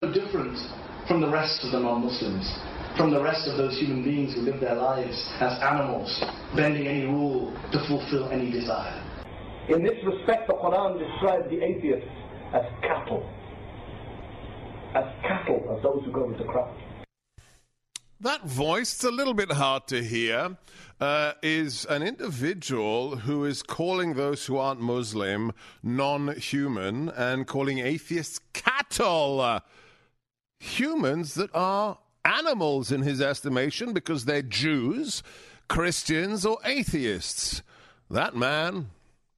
Different from the rest of the non-Muslims from the rest of those human beings who live their lives as animals, bending any rule to fulfill any desire. In this respect, the Quran describes the atheists as cattle. As cattle, of those who go into crowds. That voice, it's a little bit hard to hear, uh, is an individual who is calling those who aren't Muslim non human and calling atheists cattle. Humans that are animals in his estimation because they're Jews, Christians, or atheists. That man,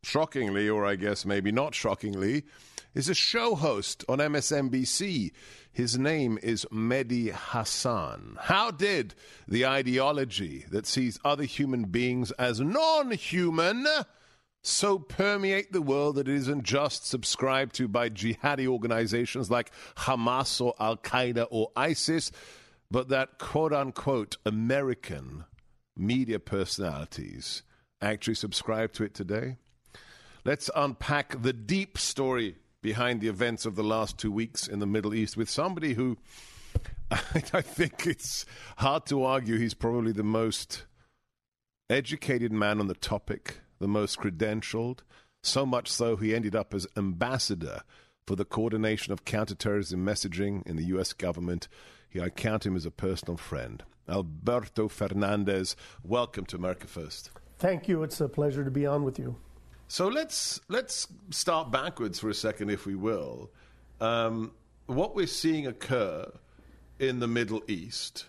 shockingly, or I guess maybe not shockingly, is a show host on MSNBC. His name is Mehdi Hasan. How did the ideology that sees other human beings as non human so permeate the world that it isn't just subscribed to by jihadi organizations like Hamas or Al Qaeda or ISIS? but that quote unquote American media personalities actually subscribe to it today? Let's unpack the deep story behind the events of the last two weeks in the Middle East with somebody who I think it's hard to argue he's probably the most educated man on the topic, the most credentialed, so much so he ended up as ambassador for the coordination of counterterrorism messaging in the U.S. government I count him as a personal friend. Alberto Fernandez, welcome to America First. Thank you. It's a pleasure to be on with you. So let's let's start backwards for a second, if we will. Um, what we're seeing occur in the Middle East,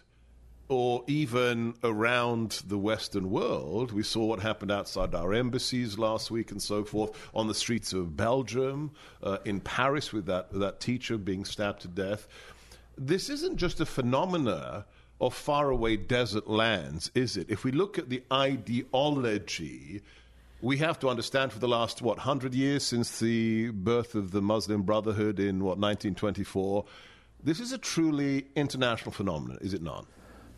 or even around the Western world, we saw what happened outside our embassies last week and so forth, on the streets of Belgium, uh, in Paris with that that teacher being stabbed to death this isn't just a phenomena of faraway desert lands, is it? If we look at the ideology, we have to understand for the last, what, 100 years since the birth of the Muslim Brotherhood in, what, 1924, this is a truly international phenomenon, is it not?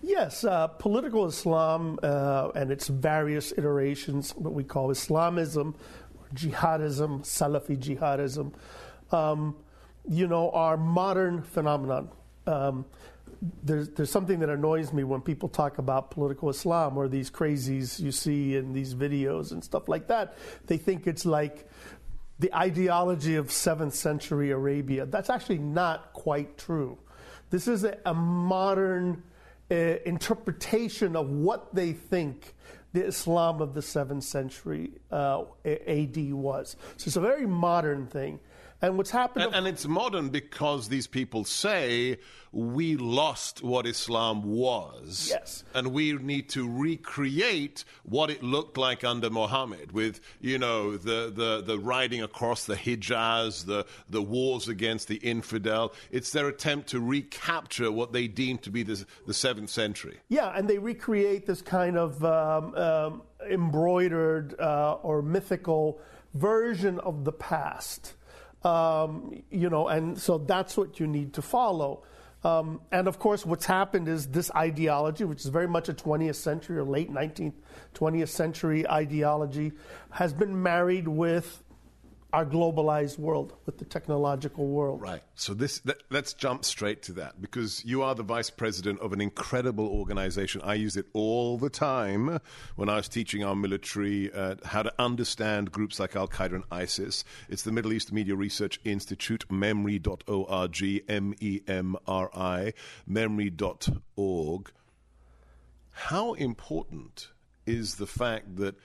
Yes, uh, political Islam uh, and its various iterations, what we call Islamism, jihadism, Salafi jihadism, um, you know, are modern phenomenon um, there's, there's something that annoys me when people talk about political Islam or these crazies you see in these videos and stuff like that. They think it's like the ideology of 7th century Arabia. That's actually not quite true. This is a, a modern uh, interpretation of what they think the Islam of the 7th century uh, AD was. So it's a very modern thing. And what's happened. And, and, it's modern because these people say we lost what Islam was. Yes. And we need to recreate what it looked like under Muhammad with, you know, the, the, the riding across the Hijaz, the, the wars against the infidel. It's their attempt to recapture what they deem to be the, the seventh century. Yeah, and they recreate this kind of um, um, embroidered uh, or mythical version of the past. Um, you know, and so that's what you need to follow. Um, and of course, what's happened is this ideology, which is very much a 20th century or late 19th, 20th century ideology, has been married with our globalized world, with the technological world. Right. So this let, us jump straight to that because you are the vice president of an incredible organization. I use it all the time when I was teaching our military uh, how to understand groups like Al Qaeda and ISIS. It's the Middle East Media Research Institute, memri.org, M E M R I, memri.org. How important is the fact that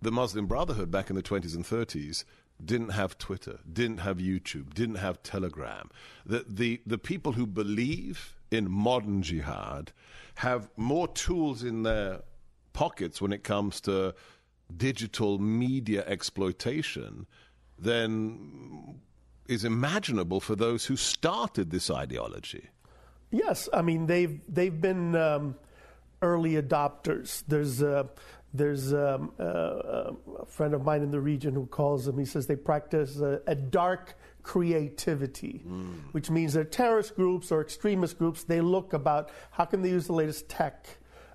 the Muslim Brotherhood back in the 20s and 30s didn't have Twitter, didn't have YouTube, didn't have Telegram. The, the, the people who believe in modern jihad have more tools in their pockets when it comes to digital media exploitation than is imaginable for those who started this ideology. Yes, I mean they've they've been um, early adopters. There's uh, there's um, uh, a friend of mine in the region who calls them. He says they practice a, a dark creativity, mm. which means they're terrorist groups or extremist groups. They look about how can they use the latest tech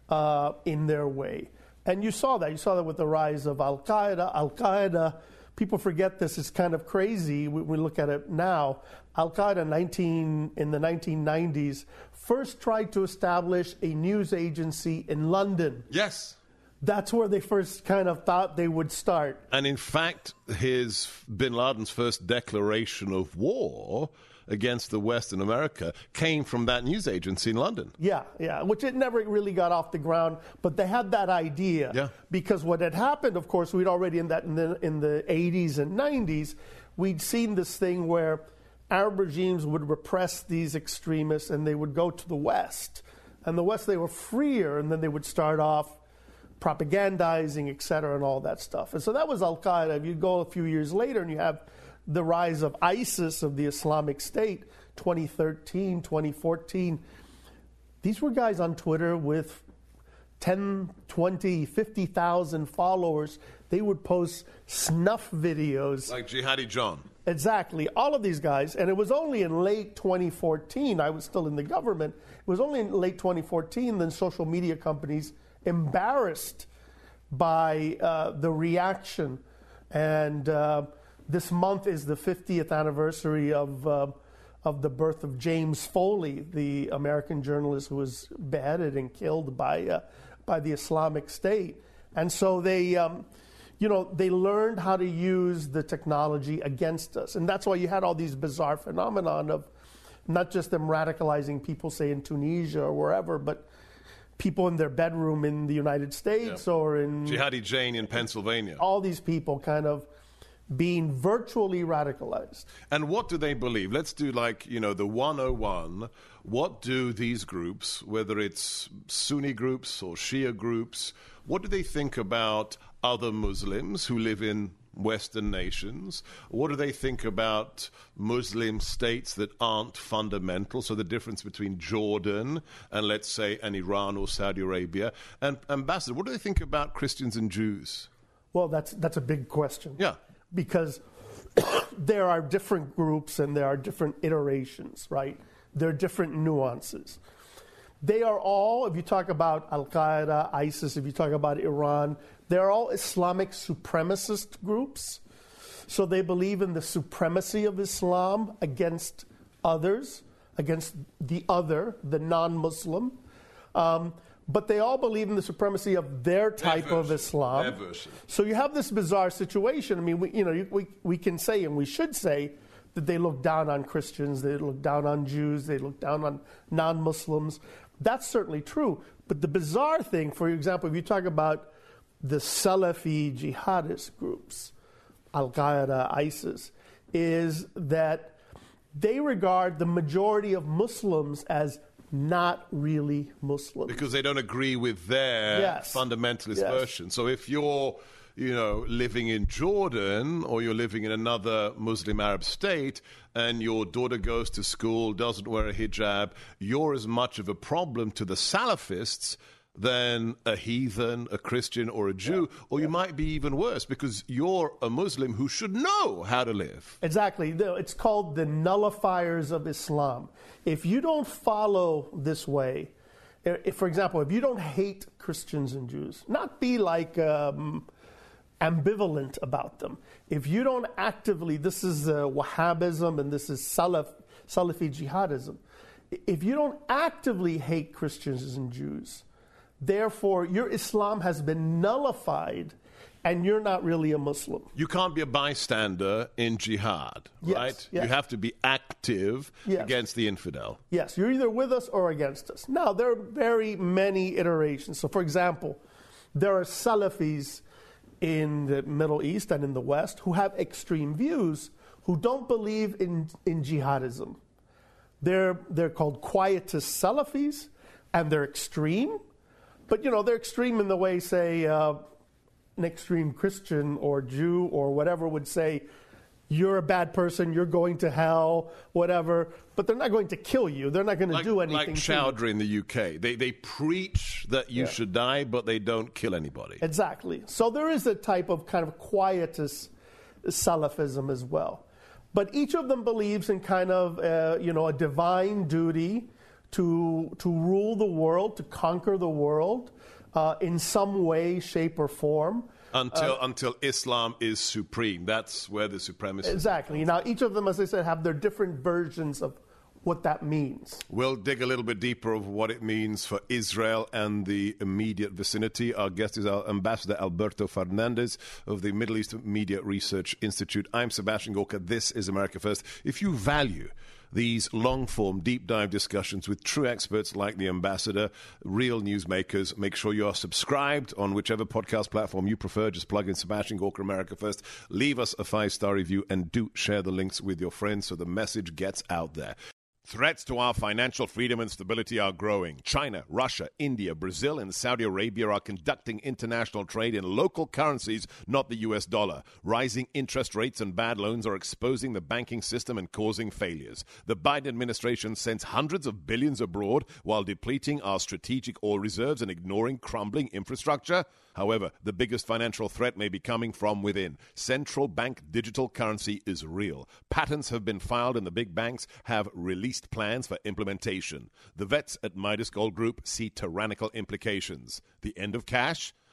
uh, in their way, and you saw that. You saw that with the rise of Al Qaeda. Al Qaeda people forget this. It's kind of crazy. We, we look at it now. Al Qaeda 19 in the 1990s first tried to establish a news agency in London. Yes. That's where they first kind of thought they would start. And in fact, his bin Laden's first declaration of war against the West in America came from that news agency in London. Yeah, yeah, which it never really got off the ground, but they had that idea. Yeah. Because what had happened, of course, we'd already in that in the, in the 80s and 90s, we'd seen this thing where Arab regimes would repress these extremists and they would go to the West. And the West, they were freer, and then they would start off propagandizing, et cetera, and all that stuff. And so that was Al Qaeda. If you go a few years later and you have the rise of ISIS, of the Islamic State, 2013, 2014. These were guys on Twitter with 10, 20, 50,000 followers. They would post snuff videos. Like Jihadi John. Exactly. All of these guys. And it was only in late 2014, I was still in the government, it was only in late 2014 that social media companies, embarrassed by uh, the reaction and uh, this month is the 50th anniversary of, uh, of the birth of James Foley, the American journalist who was beheaded and killed by, uh, by the Islamic State. And so they, um, you know, they learned how to use the technology against us. And that's why you had all these bizarre phenomenon of not just them radicalizing people, say, in Tunisia or wherever, but people in their bedroom in the United States or in Jihadi Jane in Pennsylvania. All these people kind of being virtually radicalized. And what do they believe? Let's do like, you know, the 101. What do these groups, whether it's Sunni groups or Shia groups, what do they think about other Muslims who live in Western nations? What do they think about Muslim states that aren't fundamental? So the difference between Jordan and, let's say, an Iran or Saudi Arabia. And Ambassador, what do they think about Christians and Jews? Well, that's that's a big question. Yeah because there are different groups and there are different iterations, right? There are different nuances. They are all, if you talk about Al Qaeda, ISIS, if you talk about Iran, they're all Islamic supremacist groups. So they believe in the supremacy of Islam against others, against the other, the non Muslim. Um, but they all believe in the supremacy of their type of Islam. So you have this bizarre situation. I mean, we, you know, we, we can say and we should say that they look down on Christians, they look down on Jews, they look down on non Muslims. That's certainly true. But the bizarre thing, for example, if you talk about the Salafi jihadist groups, Al Qaeda, ISIS, is that they regard the majority of Muslims as not really Muslim. Because they don't agree with their yes. fundamentalist yes. version. So if you're you know, living in Jordan or you're living in another Muslim Arab state and your daughter goes to school, doesn't wear a hijab, you're as much of a problem to the Salafists than a heathen, a Christian, or a Jew, yeah. or you yeah. might be even worse because you're a Muslim who should know how to live. Exactly. It's called the nullifiers of Islam. If you don't follow this way, if, for example, if you don't hate Christians and Jews, not be like um, ambivalent about them. If you don't actively, this is uh, Wahhabism and this is Salaf, Salafi jihadism. If you don't actively hate Christians and Jews, Therefore, your Islam has been nullified and you're not really a Muslim. You can't be a bystander in jihad, yes, right? Yes. You have to be active yes. against the infidel. Yes, you're either with us or against us. Now, there are very many iterations. So, for example, there are Salafis in the Middle East and in the West who have extreme views who don't believe in, in jihadism. They're, they're called quietist Salafis, and they're extreme but, you know, they're extreme in the way, say, uh, an extreme Christian or Jew or whatever would say, you're a bad person, you're going to hell, whatever. But they're not going to kill you. They're not going to like, do anything. Like Choudary in the UK. They, they preach that you yeah. should die, but they don't kill anybody. Exactly. So there is a type of kind of quietist Salafism as well. But each of them believes in kind of, uh, you know, a divine duty to, to rule the world, to conquer the world uh, in some way, shape, or form. Until, uh, until Islam is supreme. That's where the supremacy Exactly. Now, each of them, as I said, have their different versions of what that means. We'll dig a little bit deeper of what it means for Israel and the immediate vicinity. Our guest is our Ambassador Alberto Fernandez of the Middle East Media Research Institute. I'm Sebastian Gorka. This is America First. If you value these long form, deep dive discussions with true experts like the ambassador, real newsmakers. Make sure you are subscribed on whichever podcast platform you prefer. Just plug in Sebastian Gorka America First. Leave us a five star review and do share the links with your friends so the message gets out there. Threats to our financial freedom and stability are growing. China, Russia, India, Brazil, and Saudi Arabia are conducting international trade in local currencies, not the US dollar. Rising interest rates and bad loans are exposing the banking system and causing failures. The Biden administration sends hundreds of billions abroad while depleting our strategic oil reserves and ignoring crumbling infrastructure. However, the biggest financial threat may be coming from within. Central bank digital currency is real. Patents have been filed, and the big banks have released plans for implementation. The vets at Midas Gold Group see tyrannical implications. The end of cash?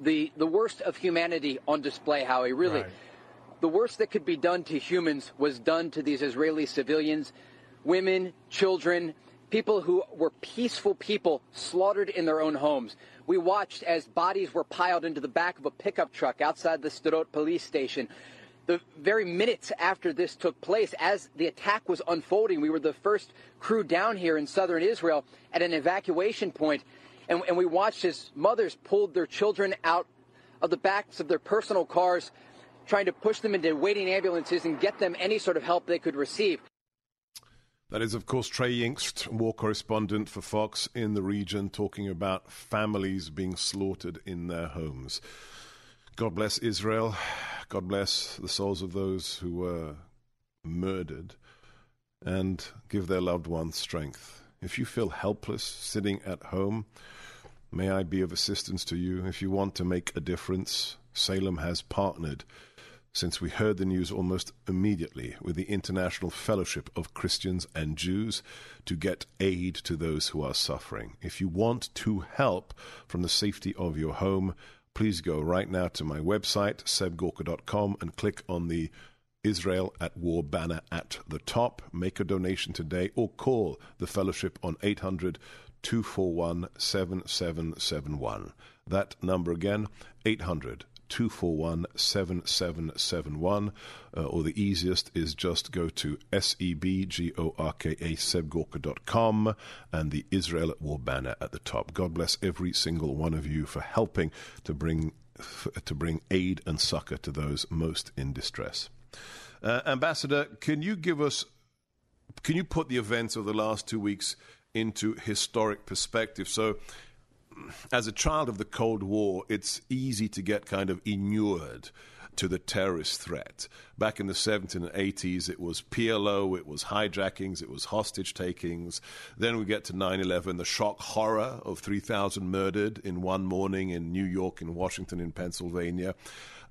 the the worst of humanity on display, Howie. Really, right. the worst that could be done to humans was done to these Israeli civilians, women, children, people who were peaceful people slaughtered in their own homes. We watched as bodies were piled into the back of a pickup truck outside the Sderot police station. The very minutes after this took place, as the attack was unfolding, we were the first crew down here in southern Israel at an evacuation point and, and we watched as mothers pulled their children out of the backs of their personal cars, trying to push them into waiting ambulances and get them any sort of help they could receive. That is, of course, Trey Yingst, war correspondent for Fox in the region, talking about families being slaughtered in their homes. God bless Israel. God bless the souls of those who were murdered and give their loved ones strength. If you feel helpless sitting at home, May I be of assistance to you if you want to make a difference. Salem has partnered since we heard the news almost immediately with the International Fellowship of Christians and Jews to get aid to those who are suffering. If you want to help from the safety of your home, please go right now to my website, sebgorka.com, and click on the Israel at War banner at the top. Make a donation today or call the fellowship on 800 241 7771. That number again, 800 241 7771. Uh, or the easiest is just go to S-E-B-G-O-R-K-A sebgorka.com and the Israel at War banner at the top. God bless every single one of you for helping to bring to bring aid and succor to those most in distress. Uh, Ambassador, can you give us can you put the events of the last two weeks into historic perspective. So, as a child of the Cold War, it's easy to get kind of inured to the terrorist threat. Back in the 70s and 80s, it was PLO, it was hijackings, it was hostage takings. Then we get to 9 11, the shock horror of 3,000 murdered in one morning in New York, in Washington, in Pennsylvania.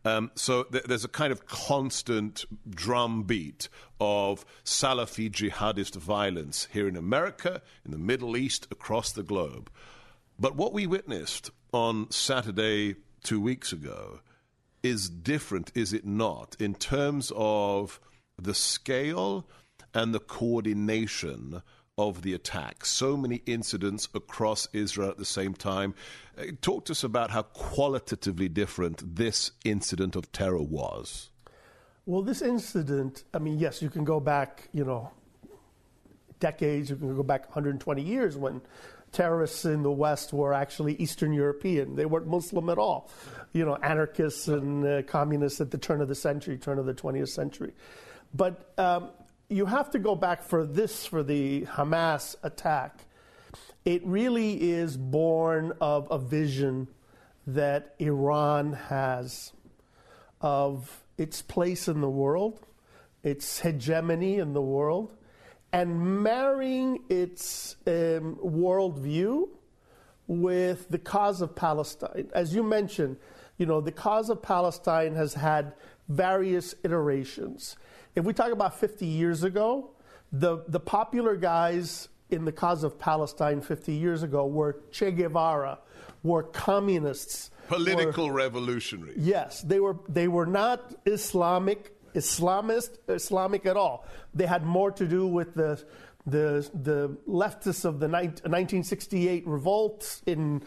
Um, so th- there's a kind of constant drumbeat of Salafi jihadist violence here in America, in the Middle East, across the globe. But what we witnessed on Saturday two weeks ago is different, is it not, in terms of the scale and the coordination of the attack. So many incidents across Israel at the same time. Uh, talk to us about how qualitatively different this incident of terror was. Well, this incident, I mean, yes, you can go back, you know, decades, you can go back 120 years when terrorists in the West were actually Eastern European. They weren't Muslim at all. You know, anarchists and uh, communists at the turn of the century, turn of the 20th century. But um, you have to go back for this, for the Hamas attack. It really is born of a vision that Iran has of its place in the world, its hegemony in the world, and marrying its um, worldview with the cause of Palestine. As you mentioned, you know, the cause of Palestine has had various iterations. If we talk about 50 years ago, the, the popular guys in the cause of Palestine 50 years ago were Che Guevara, were communists, political were, revolutionaries. Yes, they were. They were not Islamic, Islamist, Islamic at all. They had more to do with the the the leftists of the 1968 revolts in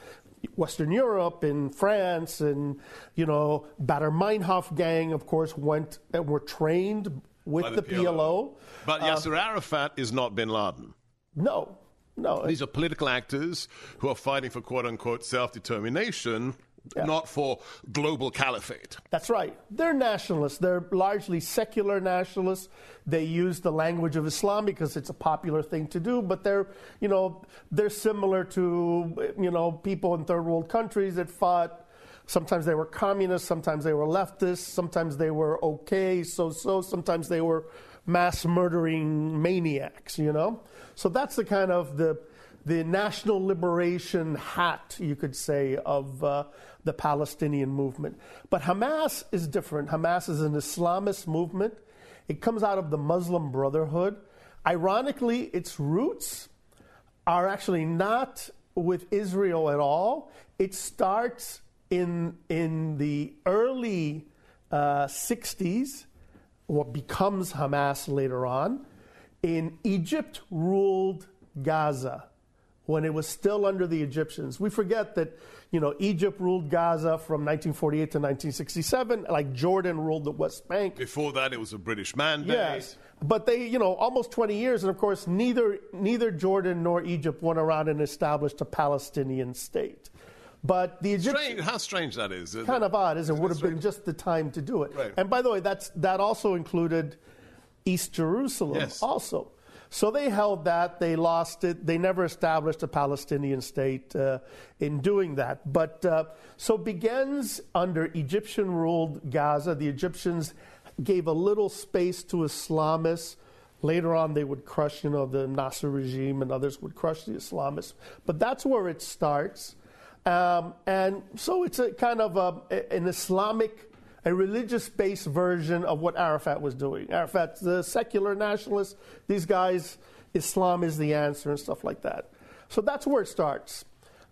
Western Europe, in France, and you know, Baader Meinhof gang, of course, went and were trained with the, the PLO. PLO. But Yasser uh, Arafat is not Bin Laden. No, no. These are political actors who are fighting for quote unquote self determination. Yeah. Not for global caliphate. That's right. They're nationalists. They're largely secular nationalists. They use the language of Islam because it's a popular thing to do. But they're, you know, they're similar to, you know, people in third world countries that fought Sometimes they were communists, sometimes they were leftists, sometimes they were okay, so so, sometimes they were mass murdering maniacs, you know? So that's the kind of the the national liberation hat, you could say, of uh, the Palestinian movement. But Hamas is different. Hamas is an Islamist movement. It comes out of the Muslim Brotherhood. Ironically, its roots are actually not with Israel at all. It starts in, in the early uh, 60s, what becomes Hamas later on, in Egypt ruled Gaza when it was still under the Egyptians. We forget that, you know, Egypt ruled Gaza from 1948 to 1967, like Jordan ruled the West Bank. Before that, it was a British mandate. Yes, but they, you know, almost 20 years, and of course, neither neither Jordan nor Egypt went around and established a Palestinian state. But the Egyptians. Strange, how strange that is. Kind of odd, isn't it? Would have been just the time to do it. Right. And by the way, that's, that also included East Jerusalem, yes. also. So they held that. They lost it. They never established a Palestinian state uh, in doing that. But uh, so begins under Egyptian ruled Gaza. The Egyptians gave a little space to Islamists. Later on, they would crush, you know, the Nasser regime and others would crush the Islamists. But that's where it starts. Um, and so it's a kind of a, an Islamic, a religious based version of what Arafat was doing. Arafat's the secular nationalist. These guys, Islam is the answer and stuff like that. So that's where it starts.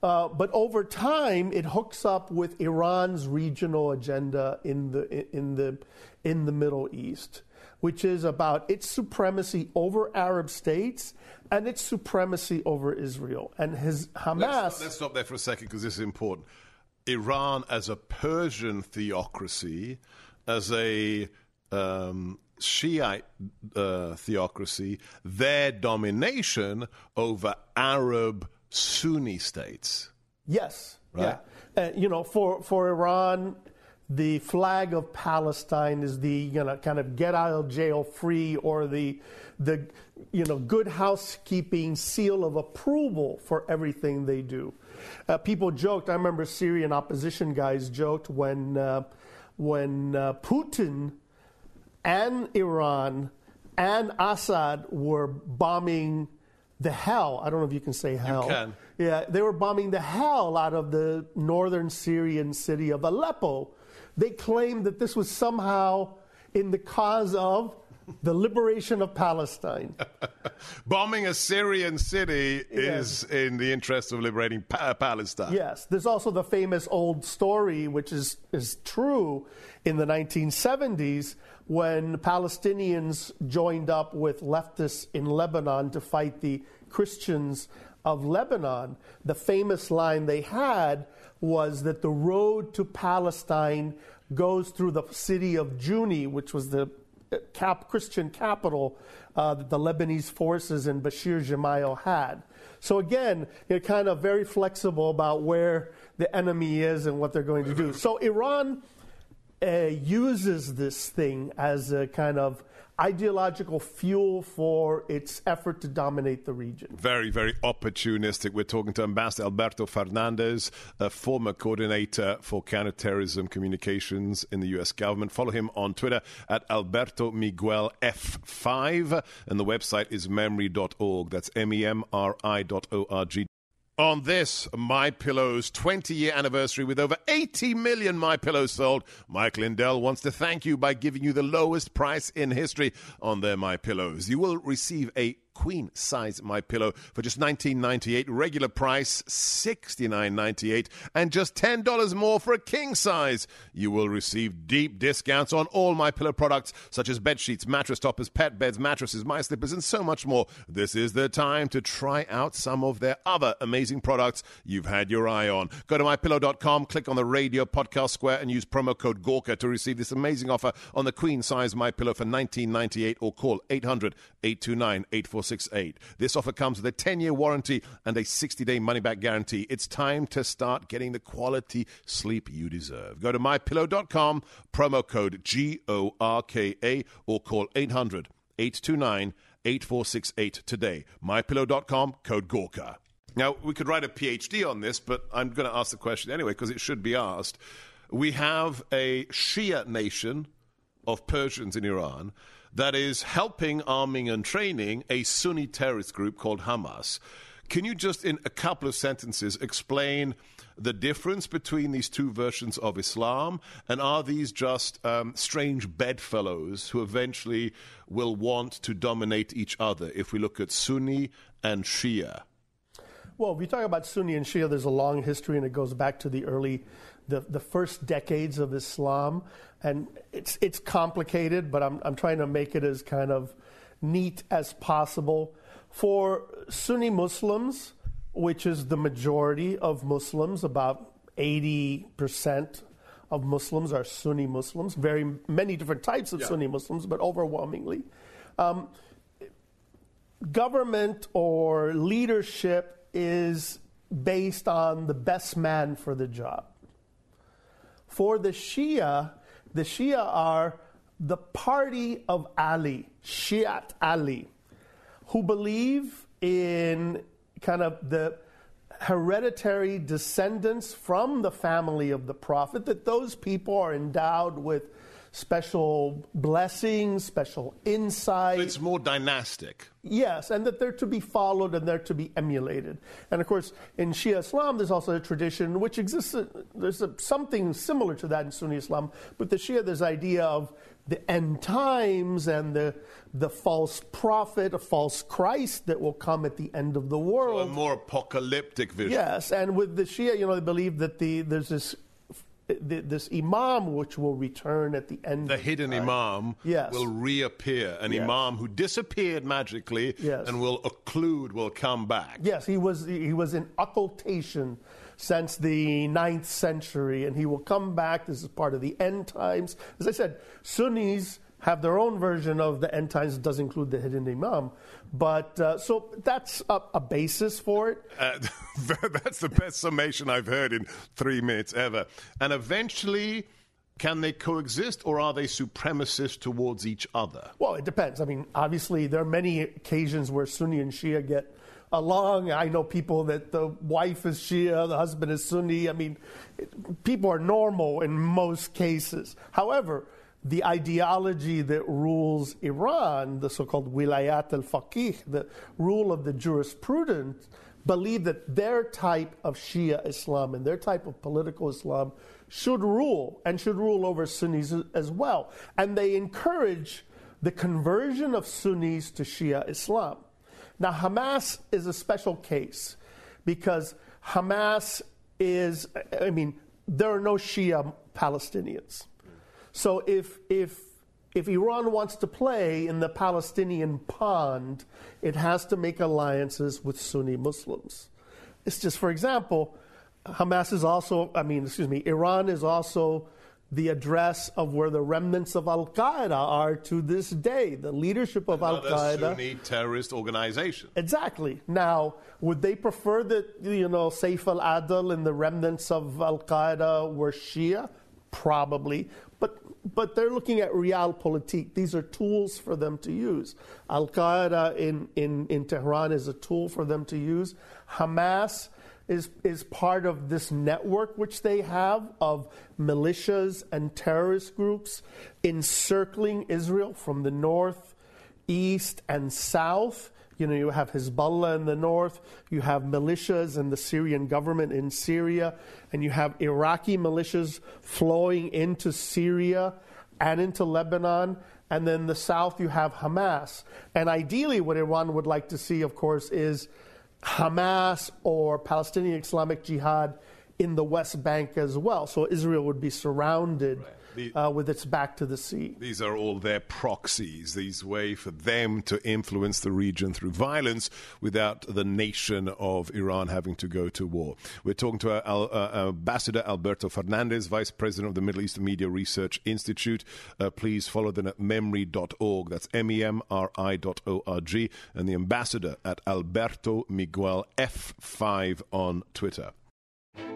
Uh, but over time, it hooks up with Iran's regional agenda in the, in the, in the Middle East, which is about its supremacy over Arab states and its supremacy over Israel. And his Hamas. Let's, let's stop there for a second because this is important. Iran as a Persian theocracy, as a um, Shiite uh, theocracy, their domination over Arab Sunni states. Yes. Right? Yeah. Uh, you know, for, for Iran, the flag of Palestine is the you know kind of get out of jail free or the the you know good housekeeping seal of approval for everything they do. Uh, people joked. I remember Syrian opposition guys joked when uh, when uh, Putin and Iran and Assad were bombing the hell. I don't know if you can say hell. You can. Yeah, they were bombing the hell out of the northern Syrian city of Aleppo they claimed that this was somehow in the cause of the liberation of Palestine. Bombing a Syrian city yes. is in the interest of liberating pa- Palestine. Yes. There's also the famous old story, which is, is true in the 1970s, when Palestinians joined up with leftists in Lebanon to fight the Christians of Lebanon. The famous line they had was that the road to Palestine goes through the city of Jounieh, which was the cap, Christian capital uh, that the Lebanese forces in Bashir Gemayel had. So again, they're kind of very flexible about where the enemy is and what they're going to do. So Iran uh, uses this thing as a kind of ideological fuel for its effort to dominate the region. Very, very opportunistic. We're talking to Ambassador Alberto Fernandez, a former coordinator for counterterrorism communications in the U.S. government. Follow him on Twitter at Alberto Miguel F5, and the website is memri.org. That's M E M R I.org on this My Pillow's 20 year anniversary with over 80 million My Pillows sold. Mike Lindell wants to thank you by giving you the lowest price in history on their My Pillows. You will receive a queen size my pillow for just $19.98 regular price $69.98 and just $10 more for a king size. You will receive deep discounts on all my pillow products such as bed sheets mattress toppers pet beds mattresses my slippers and so much more. This is the time to try out some of their other amazing products you've had your eye on. Go to mypillow.com click on the radio podcast square and use promo code gorka to receive this amazing offer on the queen size my pillow for $19.98 or call 800 829 868. This offer comes with a 10 year warranty and a 60 day money back guarantee. It's time to start getting the quality sleep you deserve. Go to mypillow.com, promo code G O R K A, or call 800 829 8468 today. Mypillow.com, code Gorka. Now, we could write a PhD on this, but I'm going to ask the question anyway because it should be asked. We have a Shia nation of Persians in Iran that is helping, arming, and training a Sunni terrorist group called Hamas. Can you just, in a couple of sentences, explain the difference between these two versions of Islam? And are these just um, strange bedfellows who eventually will want to dominate each other if we look at Sunni and Shia? Well, if you talk about Sunni and Shia, there's a long history, and it goes back to the early, the, the first decades of Islam and it's it's complicated, but I'm I'm trying to make it as kind of neat as possible. For Sunni Muslims, which is the majority of Muslims, about 80% of Muslims are Sunni Muslims, very many different types of yeah. Sunni Muslims, but overwhelmingly. Um, government or leadership is based on the best man for the job. For the Shia, the Shia are the party of Ali, Shiat Ali, who believe in kind of the hereditary descendants from the family of the Prophet, that those people are endowed with special blessings, special insight. So it's more dynastic. Yes, and that they're to be followed and they're to be emulated. And of course, in Shia Islam, there's also a tradition which exists. There's a, something similar to that in Sunni Islam, but the Shia, there's idea of the end times and the the false prophet, a false Christ that will come at the end of the world. So a more apocalyptic vision. Yes, and with the Shia, you know, they believe that the there's this this imam which will return at the end. The hidden time. imam yes. will reappear. An yes. imam who disappeared magically yes. and will occlude, will come back. Yes, he was he was in occultation since the ninth century, and he will come back. This is part of the end times. As I said, Sunnis have their own version of the end times. that does include the hidden imam. But uh, so that's a, a, basis for it. Uh, that's the best summation I've heard in three minutes ever. And eventually, can they coexist or are they supremacist towards each other? Well, it depends. I mean, obviously, there are many occasions where Sunni and Shia get along. I know people that the wife is Shia, the husband is Sunni. I mean, people are normal in most cases. However, the ideology that rules Iran, the so called wilayat al faqih, the rule of the jurisprudence, believe that their type of Shia Islam and their type of political Islam should rule and should rule over Sunnis as well. And they encourage the conversion of Sunnis to Shia Islam. Now, Hamas is a special case because Hamas is, I mean, there are no Shia Palestinians. So if, if, if Iran wants to play in the Palestinian pond, it has to make alliances with Sunni Muslims. It's just, for example, Hamas is also, I mean, excuse me, Iran is also the address of where the remnants of Al Qaeda are to this day. The leadership of Al Qaeda. Sunni terrorist organization. Exactly. Now, would they prefer that you know Saif al-Adil and the remnants of Al Qaeda were Shia? Probably, but but they're looking at realpolitik. These are tools for them to use. Al Qaeda in, in, in Tehran is a tool for them to use. Hamas is, is part of this network which they have of militias and terrorist groups encircling Israel from the north, east, and south. You know, you have Hezbollah in the north, you have militias and the Syrian government in Syria, and you have Iraqi militias flowing into Syria and into Lebanon. And then the south, you have Hamas. And ideally, what Iran would like to see, of course, is Hamas or Palestinian Islamic Jihad in the West Bank as well. So Israel would be surrounded. Right the, uh, with its back to the sea. These are all their proxies, these way for them to influence the region through violence without the nation of Iran having to go to war. We're talking to uh, Ambassador Alberto Fernandez, Vice President of the Middle East Media Research Institute. Uh, please follow them at memri.org. That's M E M R I.org. And the ambassador at Alberto Miguel F5 on Twitter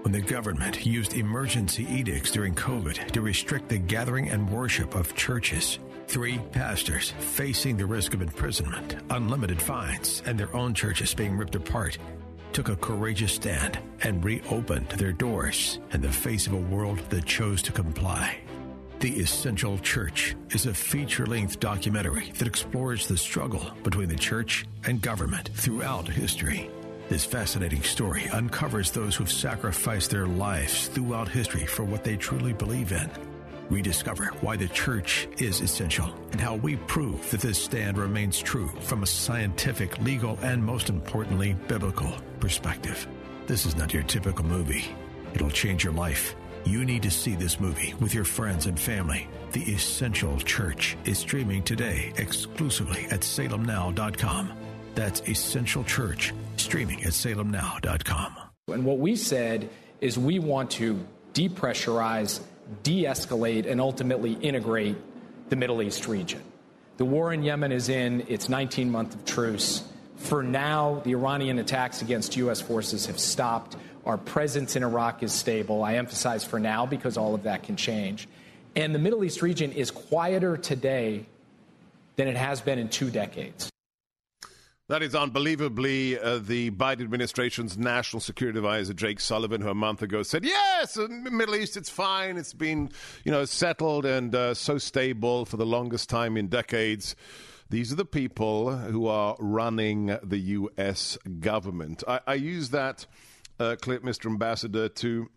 when the government used emergency edicts during COVID to restrict the gathering and worship of churches. Three pastors facing the risk of imprisonment, unlimited fines, and their own churches being ripped apart took a courageous stand and reopened their doors in the face of a world that chose to comply. The Essential Church is a feature length documentary that explores the struggle between the church and government throughout history. This fascinating story uncovers those who've sacrificed their lives throughout history for what they truly believe in. Rediscover why the church is essential and how we prove that this stand remains true from a scientific, legal, and most importantly, biblical perspective. This is not your typical movie. It'll change your life. You need to see this movie with your friends and family. The Essential Church is streaming today exclusively at salemnow.com. That's Essential Church, streaming at salemnow.com. And what we said is we want to depressurize, de escalate, and ultimately integrate the Middle East region. The war in Yemen is in its 19 month of truce. For now, the Iranian attacks against U.S. forces have stopped. Our presence in Iraq is stable. I emphasize for now because all of that can change. And the Middle East region is quieter today than it has been in two decades. That is unbelievably uh, the Biden administration's national security advisor, Jake Sullivan, who a month ago said, yes, Middle East, it's fine. It's been, you know, settled and uh, so stable for the longest time in decades. These are the people who are running the U.S. government. I, I use that uh, clip, Mr. Ambassador, to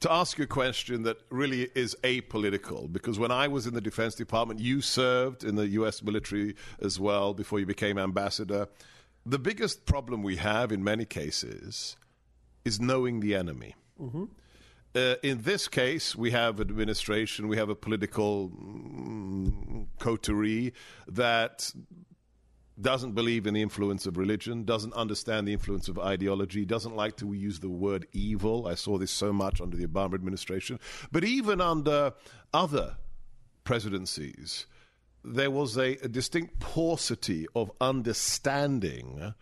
to ask you a question that really is apolitical because when I was in the Defense Department, you served in the U.S. military as well before you became ambassador. The biggest problem we have in many cases is knowing the enemy. Mm-hmm. Uh, in this case, we have administration, we have a political mm, coterie that doesn't believe in the influence of religion, doesn't understand the influence of ideology, doesn't like to use the word evil. I saw this so much under the Obama administration. But even under other presidencies, there was a, a distinct paucity of understanding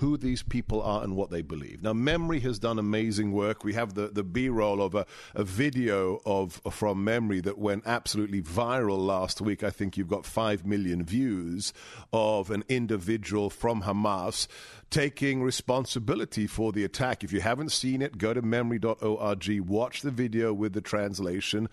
who these people are and what they believe. Now, MEMRI has done amazing work. We have the, the B roll of a, a video of from MEMRI that went absolutely viral last week. I think you've got 5 million views of an individual from Hamas taking responsibility for the attack. If you haven't seen it, go to memri.org, watch the video with the translation.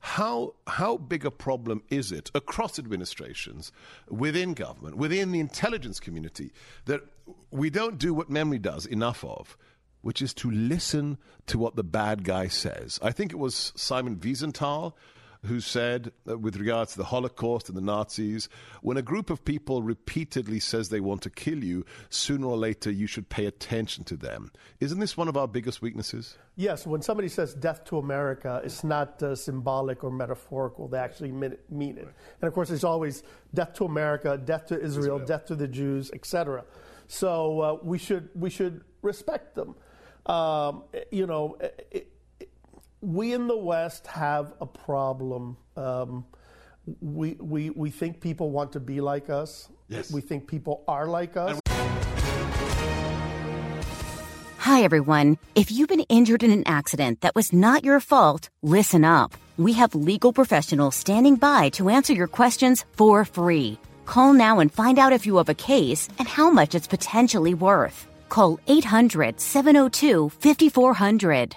How how big a problem is it across administrations, within government, within the intelligence community, that we don't do what MEMRI does enough of, which is to listen to what the bad guy says. I think it was Simon Wiesenthal who said, uh, with regards to the Holocaust and the Nazis, when a group of people repeatedly says they want to kill you, sooner or later you should pay attention to them. Isn't this one of our biggest weaknesses? Yes, when somebody says death to America, it's not uh, symbolic or metaphorical. They actually mean it. Mean it. And of course, there's always death to America, death to Israel, Israel. death to the Jews, etc. So uh, we should we should respect them. Um, you know, it, we in the West have a problem. Um, we, we, we think people want to be like us. Yes. We think people are like us. Hi, everyone. If you've been injured in an accident that was not your fault, listen up. We have legal professionals standing by to answer your questions for free. Call now and find out if you have a case and how much it's potentially worth. Call 800 702 5400.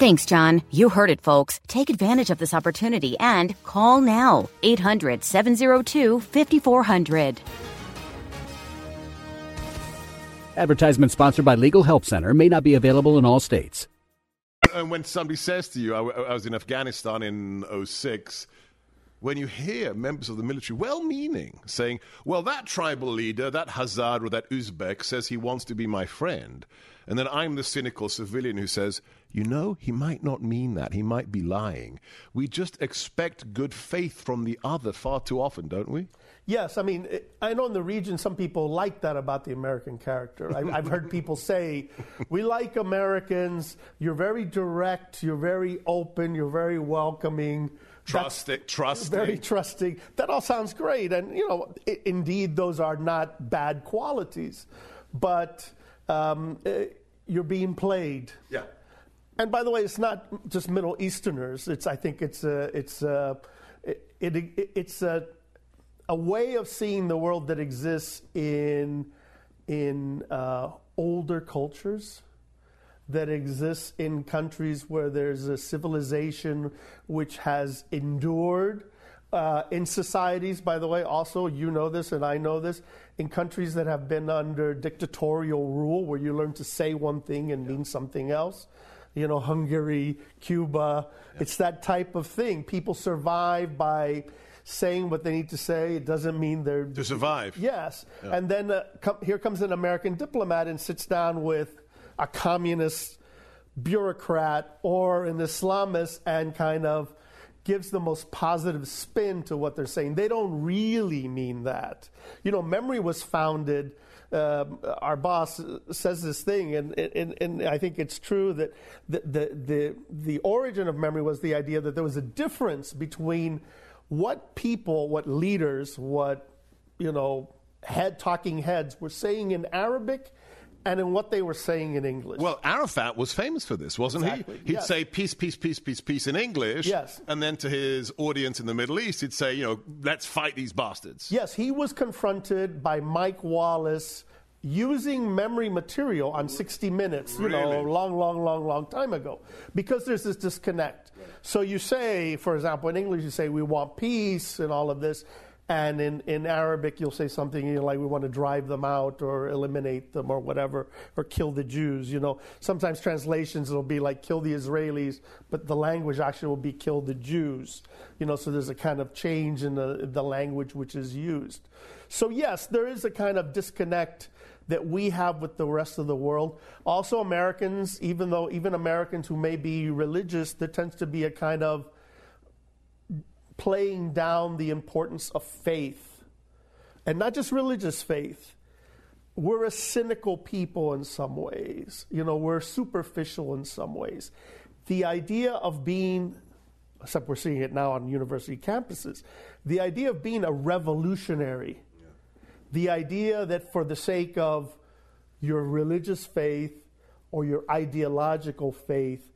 Thanks, John. You heard it, folks. Take advantage of this opportunity and call now 800 702 5400. Advertisement sponsored by Legal Help Center may not be available in all states. And when somebody says to you, I, I was in Afghanistan in 06, when you hear members of the military, well meaning, saying, well, that tribal leader, that Hazara or that Uzbek, says he wants to be my friend. And then I'm the cynical civilian who says, you know, he might not mean that. He might be lying. We just expect good faith from the other far too often, don't we? Yes, I mean, I know in the region some people like that about the American character. I, have heard people say, we like Americans, you're very direct, you're very open, you're very welcoming. Trusting, trusting. Very trusting. That all sounds great. And, you know, I- indeed, those are not bad qualities. But um, eh, you're being played. Yeah. And by the way, it's not just Middle Easterners. It's I think it's a it's a it, it, it's a a way of seeing the world that exists in in uh, older cultures that exists in countries where there's a civilization which has endured. Uh, in societies, by the way, also, you know this and I know this, in countries that have been under dictatorial rule where you learn to say one thing and mean something else. You know, Hungary, Cuba, it's that type of thing. People survive by saying what they need to say. It doesn't mean they're. To survive. Yes. And then uh, com- here comes an American diplomat and sits down with a communist bureaucrat or an Islamist and kind of gives the most positive spin to what they're saying. They don't really mean that. You know, MEMRI was founded. Um, our boss says this thing, and, and, and I think it's true that the, the, the, the origin of MEMRI was the idea that there was a difference between what people, what leaders, what, you know, head talking heads were saying in Arabic and in what they were saying in English. Well, Arafat was famous for this, wasn't Exactly, he? He'd yes. say peace, peace, peace, peace, peace in English. Yes. And then to his audience in the Middle East, he'd say, you know, let's fight these bastards. Yes, he was confronted by Mike Wallace using MEMRI material on 60 Minutes, you know, Really? a long, long, long, long time ago, because there's this disconnect. So you say, for example, in English, you say, we want peace and all of this. And in, in Arabic, you'll say something you know, like, we want to drive them out or eliminate them or whatever, or kill the Jews. You know, sometimes translations will be like, kill the Israelis, but the language actually will be, kill the Jews. You know, so there's a kind of change in the, the language which is used. So, yes, there is a kind of disconnect that we have with the rest of the world. Also, Americans, even though even Americans who may be religious, there tends to be a kind of playing down the importance of faith, and not just religious faith. We're a cynical people in some ways. You know, we're superficial in some ways. The idea of being, except we're seeing it now on university campuses, the idea of being a revolutionary the idea that for the sake of your religious faith or your ideological faith,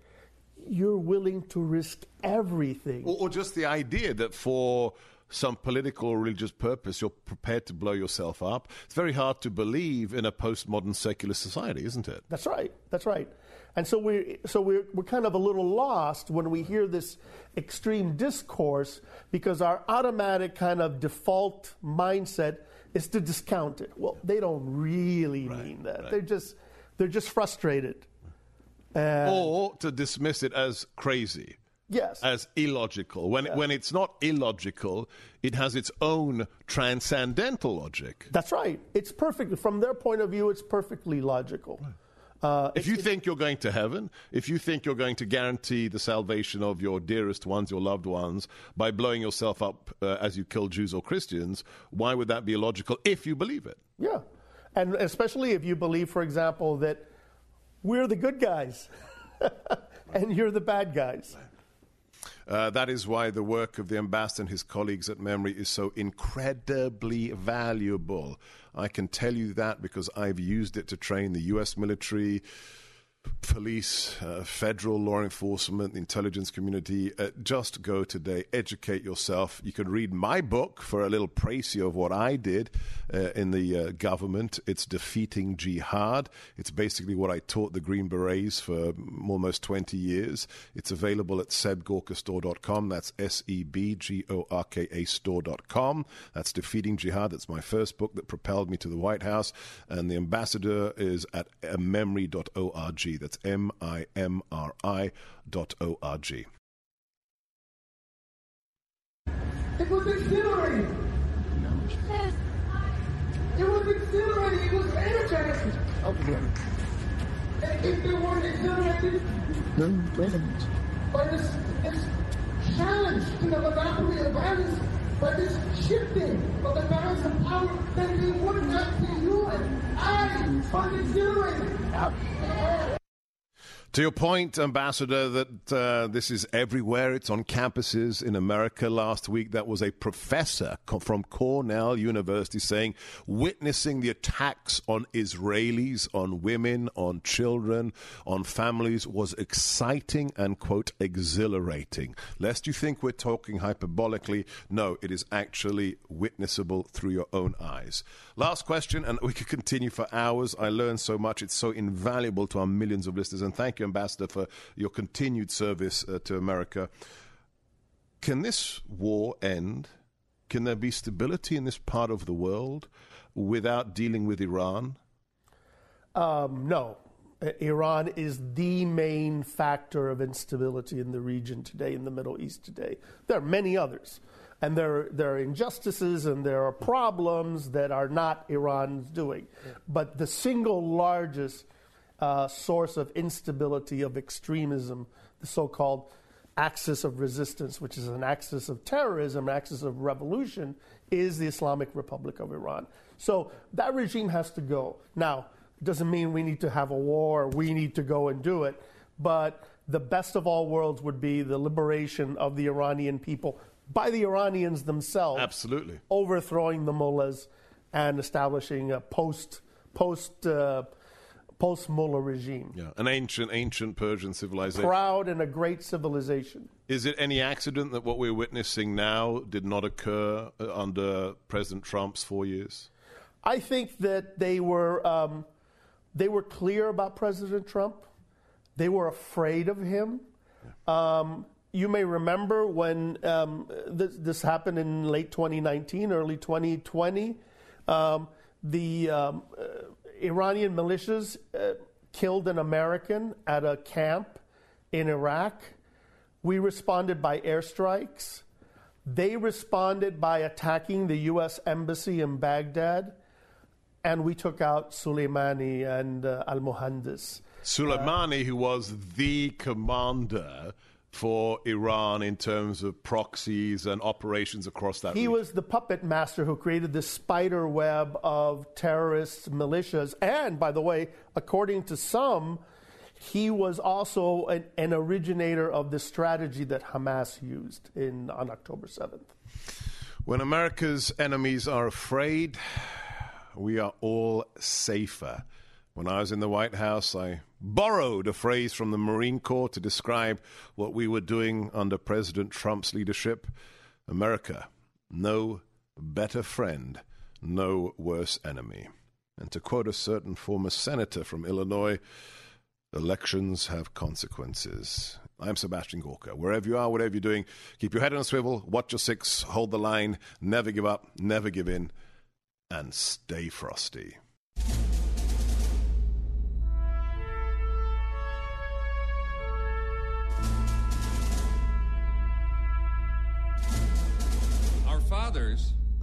you're willing to risk everything. Or, or just the idea that for some political or religious purpose, you're prepared to blow yourself up. It's very hard to believe in a postmodern secular society, isn't it? That's right. That's right. And so we're so we're we're kind of a little lost when we hear this extreme discourse because our automatic kind of default mindset is to discount it. Well, they don't really mean that. They're just they're just frustrated. Uh, or to dismiss it as crazy. Yes. As illogical. When, Yeah. when it's not illogical, it has its own transcendental logic. That's right. It's perfect. From their point of view, it's perfectly logical. Uh, If you think you're going to heaven, if you think you're going to guarantee the salvation of your dearest ones, your loved ones, by blowing yourself up uh, as you kill Jews or Christians, why would that be illogical if you believe it? Yeah. And especially if you believe, for example, that we're the good guys and you're the bad guys. Uh, that is why the work of the ambassador and his colleagues at MEMRI is so incredibly valuable. I can tell you that because I've used it to train the U.S. military, police, uh, federal law enforcement, the intelligence community. Uh, just go today, educate yourself. You can read my book for a little précis of what I did uh, in the uh, government. It's Defeating Jihad. It's basically what I taught the Green Berets for almost 20 years. It's available at sebgorkastore.com. That's S E B G O R K A store.com. That's Defeating Jihad. That's my first book that propelled me to the White House. And the ambassador is at uh, memri.org. That's M I M R I dot O R G. It was exhilarating. It was exhilarating. It was energizing. And if they weren't exhilarated by this, this challenge to the monopoly of violence, by this shifting of the balance of power, then they would not be human. I was exhilarated. To your point, Ambassador, that uh, this is everywhere. It's on campuses in America. Last week, that was a professor from Cornell University saying, witnessing the attacks on Israelis, on women, on children, on families was exciting and, quote, exhilarating. Lest you think we're talking hyperbolically, no, it is actually witnessable through your own eyes. Last question, and we could continue for hours. I learned so much. It's so invaluable to our millions of listeners. And thank you, Ambassador, for your continued service uh, to America. Can this war end? Can there be stability in this part of the world without dealing with Iran? Um, no. Iran is the main factor of instability in the region today, in the Middle East today. There are many others. And there, there are injustices and there are problems that are not Iran's doing. But the single largest uh, source of instability, of extremism, the so called axis of resistance, which is an axis of terrorism, an axis of revolution, is the Islamic Republic of Iran. So that regime has to go. Now, it doesn't mean we need to have a war, we need to go and do it, but the best of all worlds would be the liberation of the Iranian people by the Iranians themselves. Absolutely. Overthrowing the mullahs and establishing a post post uh, post mullah regime. Yeah, an ancient, ancient Persian civilization. Proud and a great civilization. Is it any accident that what we're witnessing now did not occur uh, under President Trump's four years? I think that they were um, they were clear about President Trump. They were afraid of him. Um, you may remember when um, this, this, happened in late 2019, early 2020. Um, the um, uh, Iranian militias uh, killed an American at a camp in Iraq. We responded by airstrikes. They responded by attacking the U.S. Embassy in Baghdad and we took out Soleimani and uh, Al Muhandis. Soleimani, uh, who was the commander for Iran in terms of proxies and operations across that he region. was the puppet master who created this spider web of terrorists, militias, and by the way, according to some, he was also an, an originator of the strategy that Hamas used in, on October 7th. When America's enemies are afraid, we are all safer. When I was in the White House, I borrowed a phrase from the Marine Corps to describe what we were doing under President Trump's leadership. America, no better friend, no worse enemy. And to quote a certain former senator from Illinois, elections have consequences. I'm Sebastian Gorka. Wherever you are, whatever you're doing, keep your head on a swivel, watch your six, hold the line, never give up, never give in and stay frosty.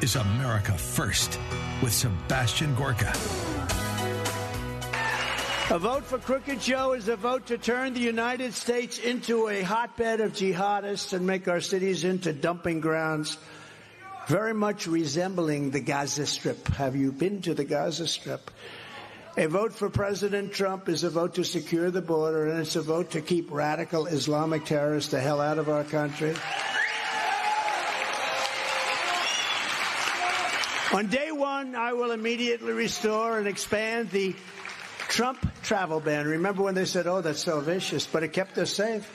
Is America First with Sebastian Gorka. A vote for Crooked Joe is a vote to turn the United States into a hotbed of jihadists and make our cities into dumping grounds, very much resembling the Gaza Strip. Have you been to the Gaza Strip? A vote for President Trump is a vote to secure the border, and it's a vote to keep radical Islamic terrorists the hell out of our country. On day one, I will immediately restore and expand the Trump travel ban. Remember when they said, oh, that's so vicious, but it kept us safe.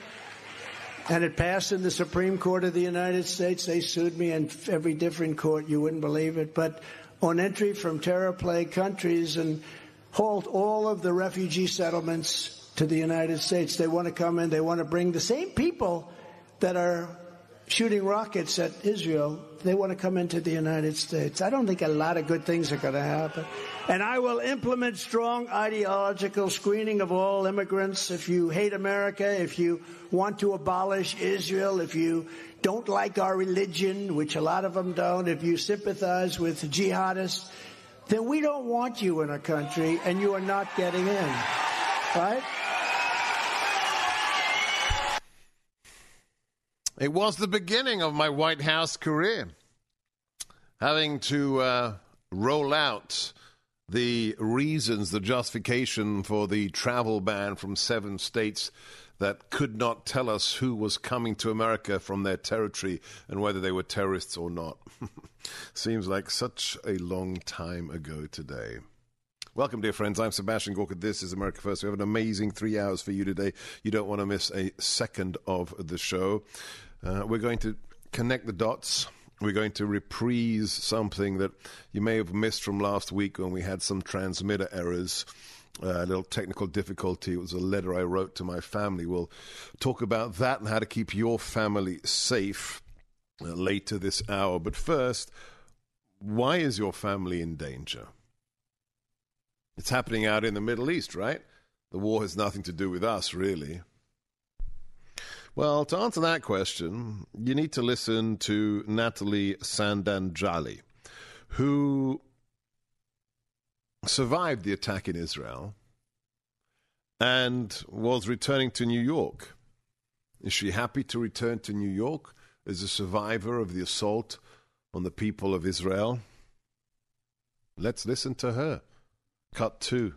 And it passed in the Supreme Court of the United States. They sued me in every different court. You wouldn't believe it. But on entry from terror plagued countries and halt all of the refugee settlements to the United States. They want to come in. They want to bring the same people that are shooting rockets at Israel. They want to come into the United States. I don't think a lot of good things are going to happen. And I will implement strong ideological screening of all immigrants. If you hate America, if you want to abolish Israel, if you don't like our religion, which a lot of them don't, if you sympathize with jihadists, then we don't want you in our country and you are not getting in. Right? It was the beginning of my White House career. Having to uh, roll out the reasons, the justification for the travel ban from seven states that could not tell us who was coming to America from their territory and whether they were terrorists or not. Seems like such a long time ago today. Welcome, dear friends. I'm Sebastian Gorka. This is America First. We have an amazing three hours for you today. You don't want to miss a second of the show. Uh, we're going to connect the dots. We're going to reprise something that you may have missed from last week when we had some transmitter errors. Uh, a little technical difficulty. It was a letter I wrote to my family. We'll talk about that and how to keep your family safe uh, later this hour. But first, why is your family in danger? It's happening out in the Middle East, right? The war has nothing to do with us, really. Well, to answer that question, you need to listen to Natalie Sanandaji, who survived the attack in Israel and was returning to New York. Is she happy to return to New York as a survivor of the assault on the people of Israel? Let's listen to her. Cut two.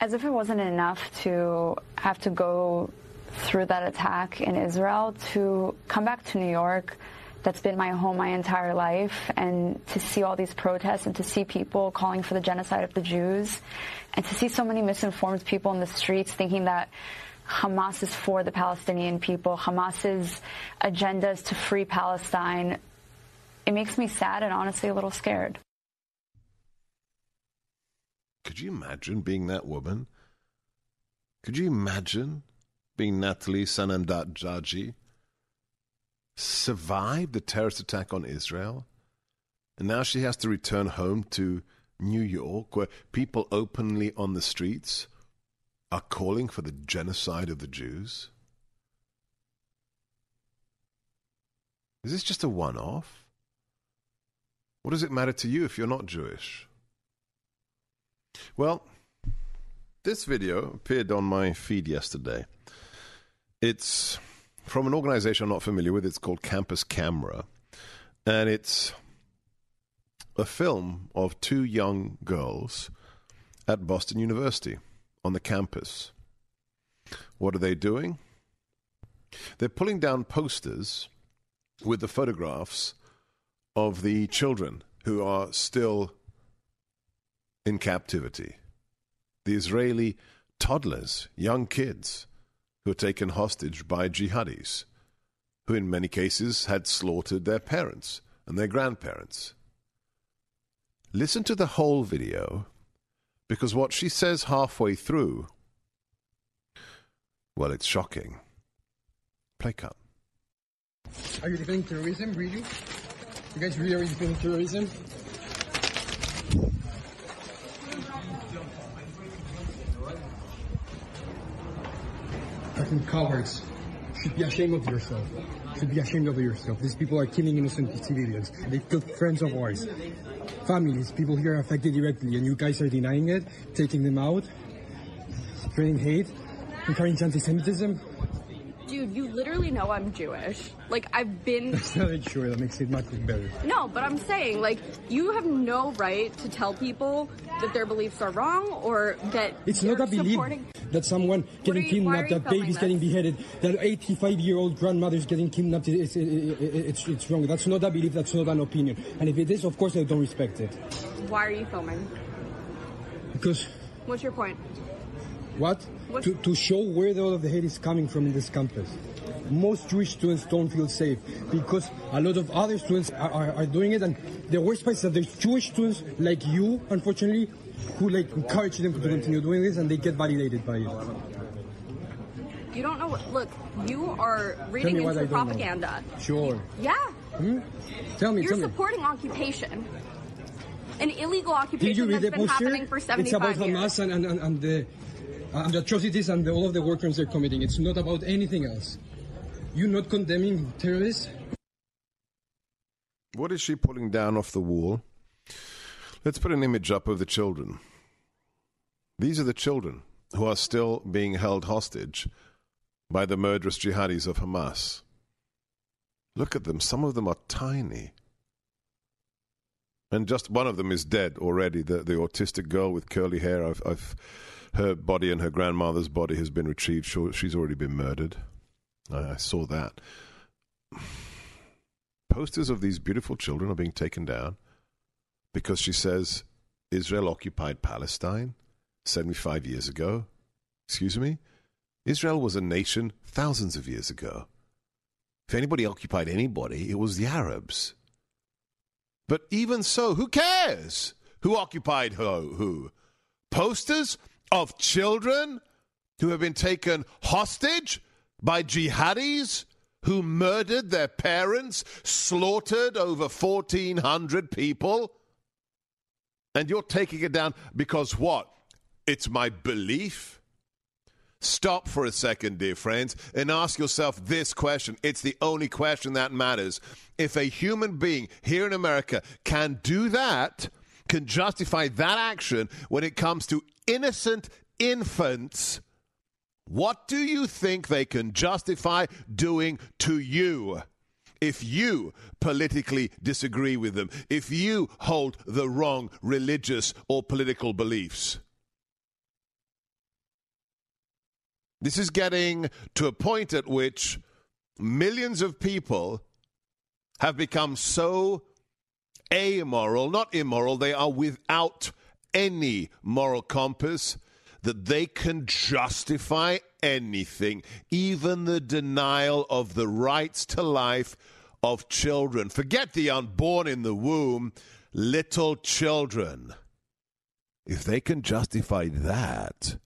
As if it wasn't enough to have to go through that attack in Israel, to come back to New York, that's been my home my entire life, and to see all these protests and to see people calling for the genocide of the Jews, and to see so many misinformed people in the streets thinking that Hamas is for the Palestinian people, Hamas's agenda is to free Palestine, it makes me sad and honestly a little scared. Could you imagine being that woman? Could you imagine being Natalie Sanandaji? Survived the terrorist attack on Israel? And now she has to return home to New York, where people openly on the streets are calling for the genocide of the Jews? Is this just a one off? What does it matter to you if you're not Jewish? Well, this video appeared on my feed yesterday. It's from an organization I'm not familiar with. It's called Campus Camera. And it's a film of two young girls at Boston University on the campus. What are they doing? They're pulling down posters with the photographs of the children who are still in captivity. The Israeli toddlers, young kids, who are taken hostage by jihadis, who in many cases had slaughtered their parents and their grandparents. Listen to the whole video, because what she says halfway through, well, it's shocking. Play cut. Are you defending terrorism, really? You guys really are defending terrorism? Fucking cowards. Should be ashamed of yourself. Should be ashamed of yourself. These people are killing innocent civilians. They killed friends of ours. Families, people here are affected directly, and you guys are denying it, taking them out, spreading hate, encouraging anti-Semitism. Dude, you literally know I'm Jewish. Like, I've been. That's not sure. That makes it much better. No, but I'm saying, like, you have no right to tell people that their beliefs are wrong or that It's not a belief supporting. that someone getting you- kidnapped, that baby's this? getting beheaded, that 85-year-old grandmother's getting kidnapped. It's, it's, it's, it's wrong. That's not a belief. That's not an opinion. And if it is, of course, I don't respect it. Why are you filming? Because What's your point? what? To, to show where the, all of the hate is coming from in this campus. Most Jewish students don't feel safe because a lot of other students are, are, are doing it, and the worst part is that there's Jewish students like you, unfortunately, who like encourage them to continue doing this, and they get validated by it. You don't know what. Look, you are reading me into don't know. propaganda. Sure. Yeah. Hmm? Tell me, You're tell me. supporting occupation. An illegal occupation that's been happening for It's about years. Hamas and, and, and the and the atrocities and the, all of the war crimes they're committing. It's not about anything else. You're not condemning terrorists. What is she pulling down off the wall? Let's put an image up of the children. These are the children who are still being held hostage by the murderous jihadis of Hamas. Look at them. Some of them are tiny. And just one of them is dead already. The, the autistic girl with curly hair, I've, I've, her body and her grandmother's body has been retrieved. She's already been murdered. I, saw that. Posters of these beautiful children are being taken down because she says Israel occupied Palestine 75 years ago. Excuse me? Israel was a nation thousands of years ago. If anybody occupied anybody, it was the Arabs. But even so, who cares who occupied who? who? Posters of children who have been taken hostage by jihadis who murdered their parents, slaughtered over 1,400 people. And you're taking it down because what? It's my belief. Stop for a second, dear friends, and ask yourself this question. It's the only question that matters. If a human being here in America can do that, can justify that action when it comes to innocent infants, what do you think they can justify doing to you? If you politically disagree with them, if you hold the wrong religious or political beliefs. This is getting to a point at which millions of people have become so amoral, not immoral, they are without any moral compass that they can justify anything, even the denial of the rights to life of children. Forget the unborn in the womb, little children. If they can justify that,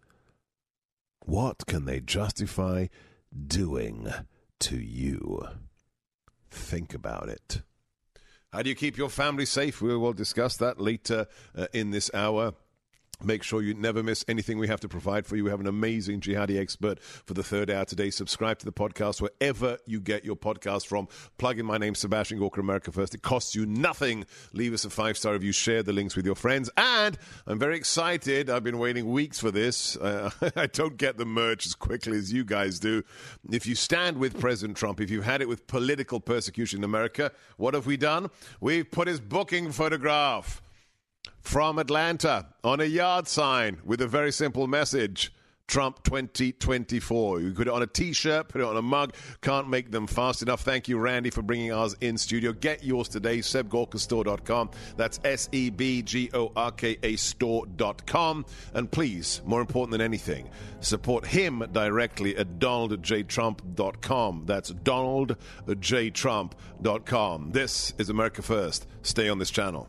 what can they justify doing to you? Think about it. How do you keep your family safe? We will discuss that later uh, in this hour. Make sure you never miss anything we have to provide for you. We have an amazing jihadi expert for the third hour today. Subscribe to the podcast wherever you get your podcast from. Plug in my name, Sebastian Gorka, America First. It costs you nothing. Leave us a five star review. Share the links with your friends. And I'm very excited. I've been waiting weeks for this. Uh, I don't get the merch as quickly as you guys do. If you stand with President Trump, if you've had it with political persecution in America, what have we done? We've put his booking photograph from Atlanta on a yard sign with a very simple message. Trump 2024. You put it on a t shirt, put it on a mug. Can't make them fast enough. Thank you, Randy, for bringing ours in studio. Get yours today, sebgorkastore.com. That's S E B G O R K A store.com. And please, more important than anything, support him directly at donaldjtrump.com. That's donaldjtrump.com. This is America First. Stay on this channel.